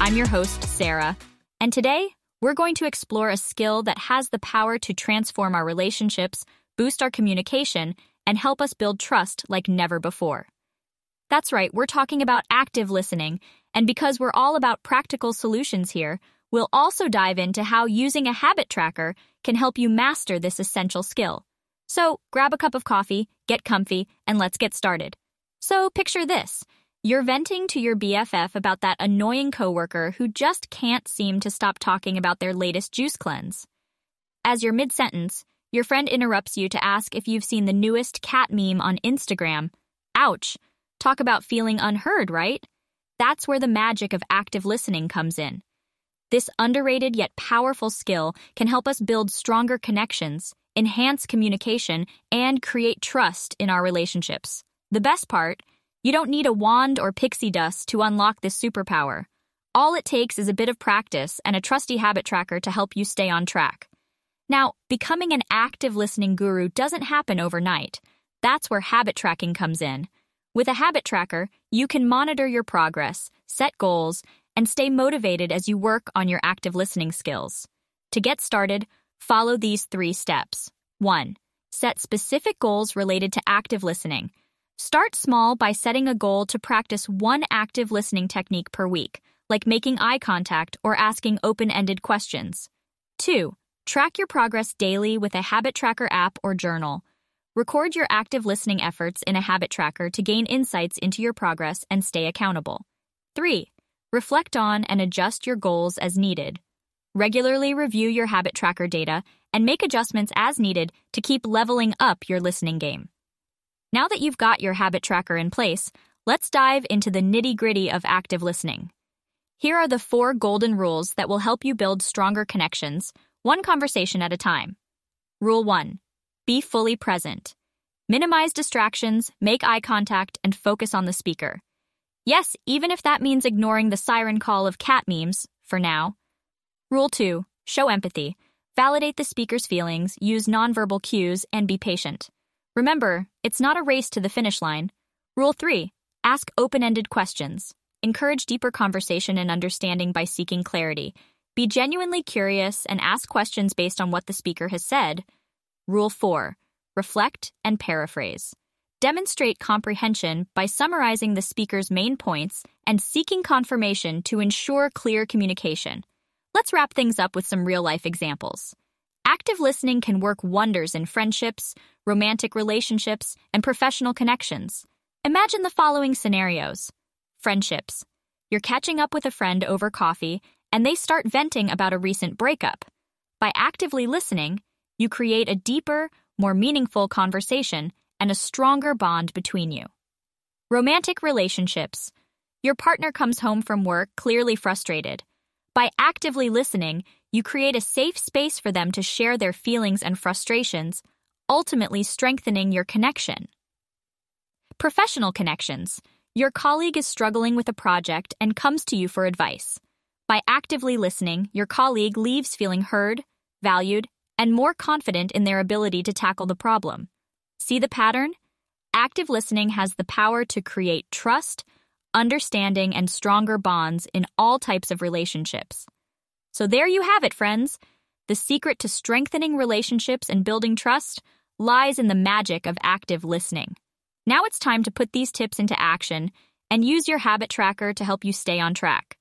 I'm your host, Sarah, and today we're going to explore a skill that has the power to transform our relationships, boost our communication, and help us build trust like never before. That's right, we're talking about active listening, and because we're all about practical solutions here, we'll also dive into how using a habit tracker can help you master this essential skill. So, grab a cup of coffee, get comfy, and let's get started. So, picture this. You're venting to your BFF about that annoying coworker who just can't seem to stop talking about their latest juice cleanse. As you're mid sentence, your friend interrupts you to ask if you've seen the newest cat meme on Instagram. Ouch. Talk about feeling unheard, right? That's where the magic of active listening comes in. This underrated yet powerful skill can help us build stronger connections, enhance communication, and create trust in our relationships. The best part, you don't need a wand or pixie dust to unlock this superpower. All it takes is a bit of practice and a trusty habit tracker to help you stay on track. Now, becoming an active listening guru doesn't happen overnight. That's where habit tracking comes in. With a habit tracker, you can monitor your progress, set goals, and stay motivated as you work on your active listening skills. To get started, follow these three steps. 1. Set specific goals related to active listening. Start small by setting a goal to practice one active listening technique per week, like making eye contact or asking open ended questions. 2. Track your progress daily with a habit tracker app or journal. Record your active listening efforts in a habit tracker to gain insights into your progress and stay accountable. 3. Reflect on and adjust your goals as needed. Regularly review your habit tracker data and make adjustments as needed to keep leveling up your listening game. Now that you've got your habit tracker in place, let's dive into the nitty gritty of active listening. Here are the four golden rules that will help you build stronger connections, one conversation at a time. Rule 1 Be fully present. Minimize distractions, make eye contact, and focus on the speaker. Yes, even if that means ignoring the siren call of cat memes, for now. Rule 2 Show empathy. Validate the speaker's feelings, use nonverbal cues, and be patient. Remember, it's not a race to the finish line. Rule 3 Ask open ended questions. Encourage deeper conversation and understanding by seeking clarity. Be genuinely curious and ask questions based on what the speaker has said. Rule 4 Reflect and paraphrase. Demonstrate comprehension by summarizing the speaker's main points and seeking confirmation to ensure clear communication. Let's wrap things up with some real life examples. Active listening can work wonders in friendships, romantic relationships, and professional connections. Imagine the following scenarios Friendships. You're catching up with a friend over coffee, and they start venting about a recent breakup. By actively listening, you create a deeper, more meaningful conversation and a stronger bond between you. Romantic relationships. Your partner comes home from work clearly frustrated. By actively listening, you create a safe space for them to share their feelings and frustrations, ultimately strengthening your connection. Professional connections. Your colleague is struggling with a project and comes to you for advice. By actively listening, your colleague leaves feeling heard, valued, and more confident in their ability to tackle the problem. See the pattern? Active listening has the power to create trust, understanding, and stronger bonds in all types of relationships. So there you have it, friends. The secret to strengthening relationships and building trust lies in the magic of active listening. Now it's time to put these tips into action and use your habit tracker to help you stay on track.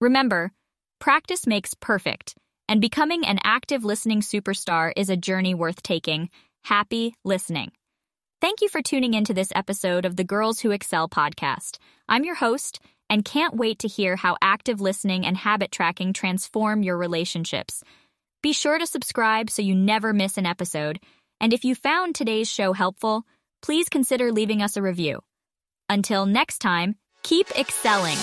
Remember, practice makes perfect, and becoming an active listening superstar is a journey worth taking. Happy listening. Thank you for tuning into this episode of the Girls Who Excel podcast. I'm your host, and can't wait to hear how active listening and habit tracking transform your relationships. Be sure to subscribe so you never miss an episode. And if you found today's show helpful, please consider leaving us a review. Until next time, keep excelling.